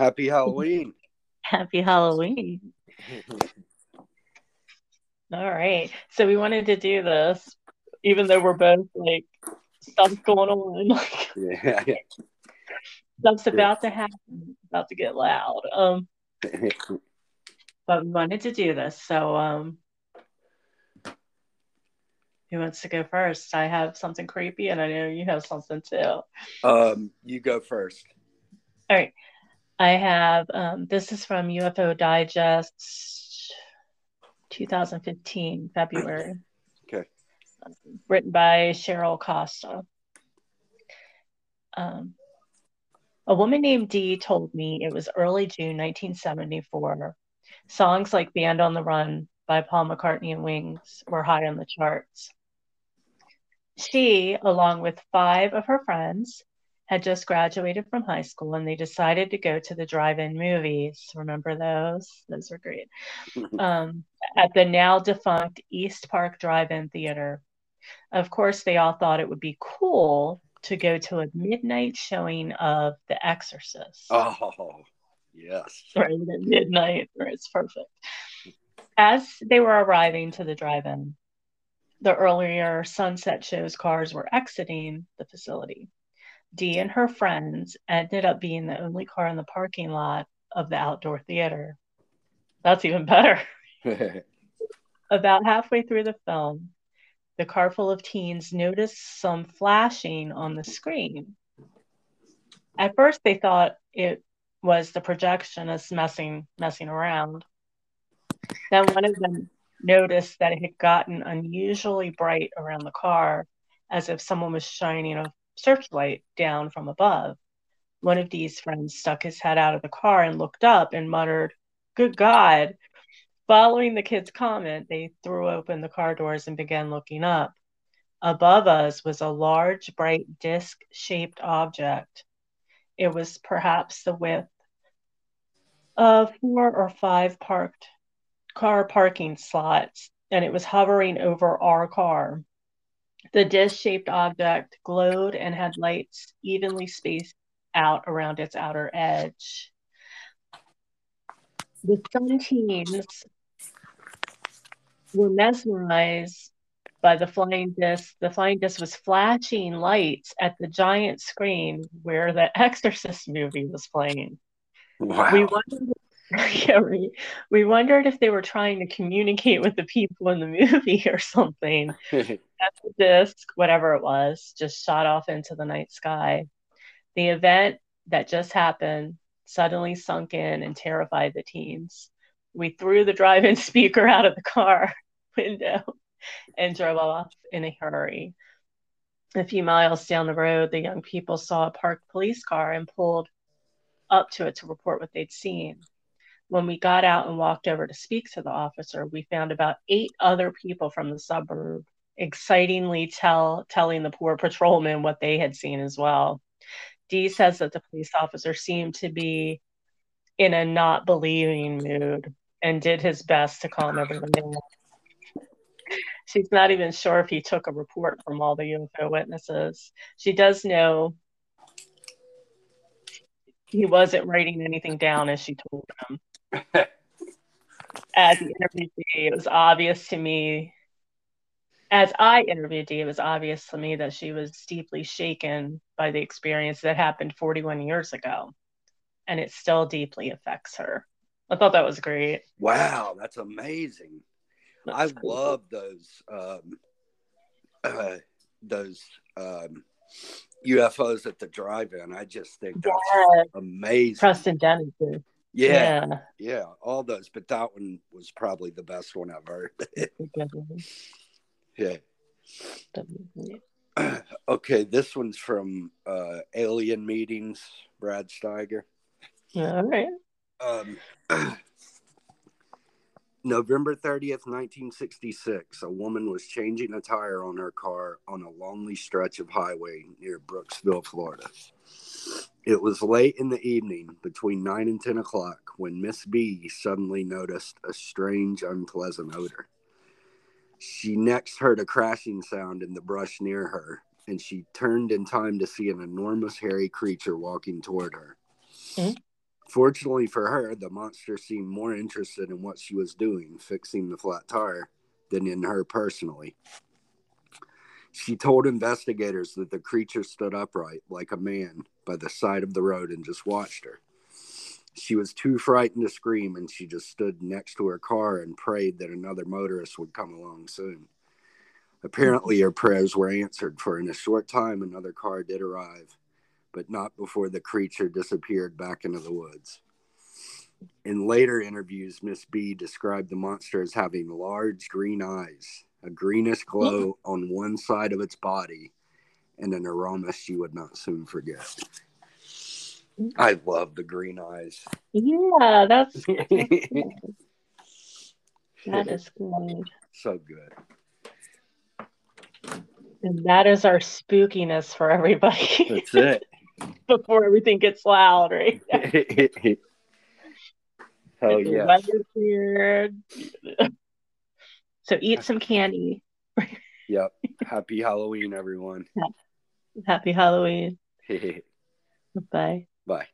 Happy Halloween. Happy Halloween. All right. So we wanted to do this, even though we're both like, stuff's going on. Like, yeah. stuff's about to happen, about to get loud. Um, but we wanted to do this. So, um, who wants to go first? I have something creepy, and I know you have something too. um, you go first. All right. I have um, this is from UFO Digest 2015, February. Okay. Written by Cheryl Costa. Um, a woman named Dee told me it was early June 1974. Songs like Band on the Run by Paul McCartney and Wings were high on the charts. She, along with five of her friends, had just graduated from high school and they decided to go to the drive-in movies. Remember those? Those were great. Um, at the now defunct East Park Drive-In Theater. Of course, they all thought it would be cool to go to a midnight showing of The Exorcist. Oh, yes. Right at midnight, it's perfect. As they were arriving to the drive-in, the earlier Sunset Show's cars were exiting the facility. Dee and her friends ended up being the only car in the parking lot of the outdoor theater. That's even better. About halfway through the film, the car full of teens noticed some flashing on the screen. At first, they thought it was the projectionist messing messing around. Then one of them noticed that it had gotten unusually bright around the car, as if someone was shining a searchlight down from above. One of Dee's friends stuck his head out of the car and looked up and muttered, Good God. Following the kid's comment, they threw open the car doors and began looking up. Above us was a large, bright, disc shaped object. It was perhaps the width of four or five parked car parking slots, and it was hovering over our car. The disc shaped object glowed and had lights evenly spaced out around its outer edge. The some teens were mesmerized by the flying disc. The flying disc was flashing lights at the giant screen where the Exorcist movie was playing. Wow. We wondered, yeah, we, we wondered if they were trying to communicate with the people in the movie or something. That the disc, whatever it was, just shot off into the night sky. The event that just happened suddenly sunk in and terrified the teens. We threw the drive in speaker out of the car window and drove off in a hurry. A few miles down the road, the young people saw a parked police car and pulled up to it to report what they'd seen. When we got out and walked over to speak to the officer, we found about eight other people from the suburb excitingly tell telling the poor patrolman what they had seen as well. Dee says that the police officer seemed to be in a not believing mood and did his best to calm everyone down. She's not even sure if he took a report from all the UFO witnesses. She does know he wasn't writing anything down as she told him. As he interviewed Dee, it was obvious to me, as I interviewed Dee, it was obvious to me that she was deeply shaken by the experience that happened 41 years ago. And it still deeply affects her. I thought that was great. wow, that's amazing. I That's cool. love those um, uh, those um, UFOs at the drive-in. I just think that's Yeah, amazing. Preston Dennison. Yeah, Yeah. yeah, all those, but that one was probably the best one I've yeah. Okay, this one's from uh, Alien Meetings, Brad Steiger. All right. Um, November 30th, 1966, a woman was changing a tire on her car on a lonely stretch of highway near Brooksville, Florida. It was late in the evening, between 9 and 10 o'clock, when Miss B suddenly noticed a strange, unpleasant odor. She next heard a crashing sound in the brush near her, and she turned in time to see an enormous hairy creature walking toward her. Mhm. Fortunately for her, the monster seemed more interested in what she was doing, fixing the flat tire, than in her personally. She told investigators that the creature stood upright like a man by the side of the road and just watched her. She was too frightened to scream and she just stood next to her car and prayed that another motorist would come along soon. Apparently, her prayers were answered, for in a short time, another car did arrive, but not before the creature disappeared back into the woods. In later interviews, Miss B described the monster as having large green eyes, a greenish glow on one side of its body, and an aroma she would not soon forget. Mm-hmm. I love the green eyes. Yeah, that's that is good. so good. And that is our spookiness for everybody That's it. before everything gets loud, right? Hell The yeah. weather's weird. So eat some candy. Yep. Happy Halloween, everyone. Happy Halloween. Bye. Bye.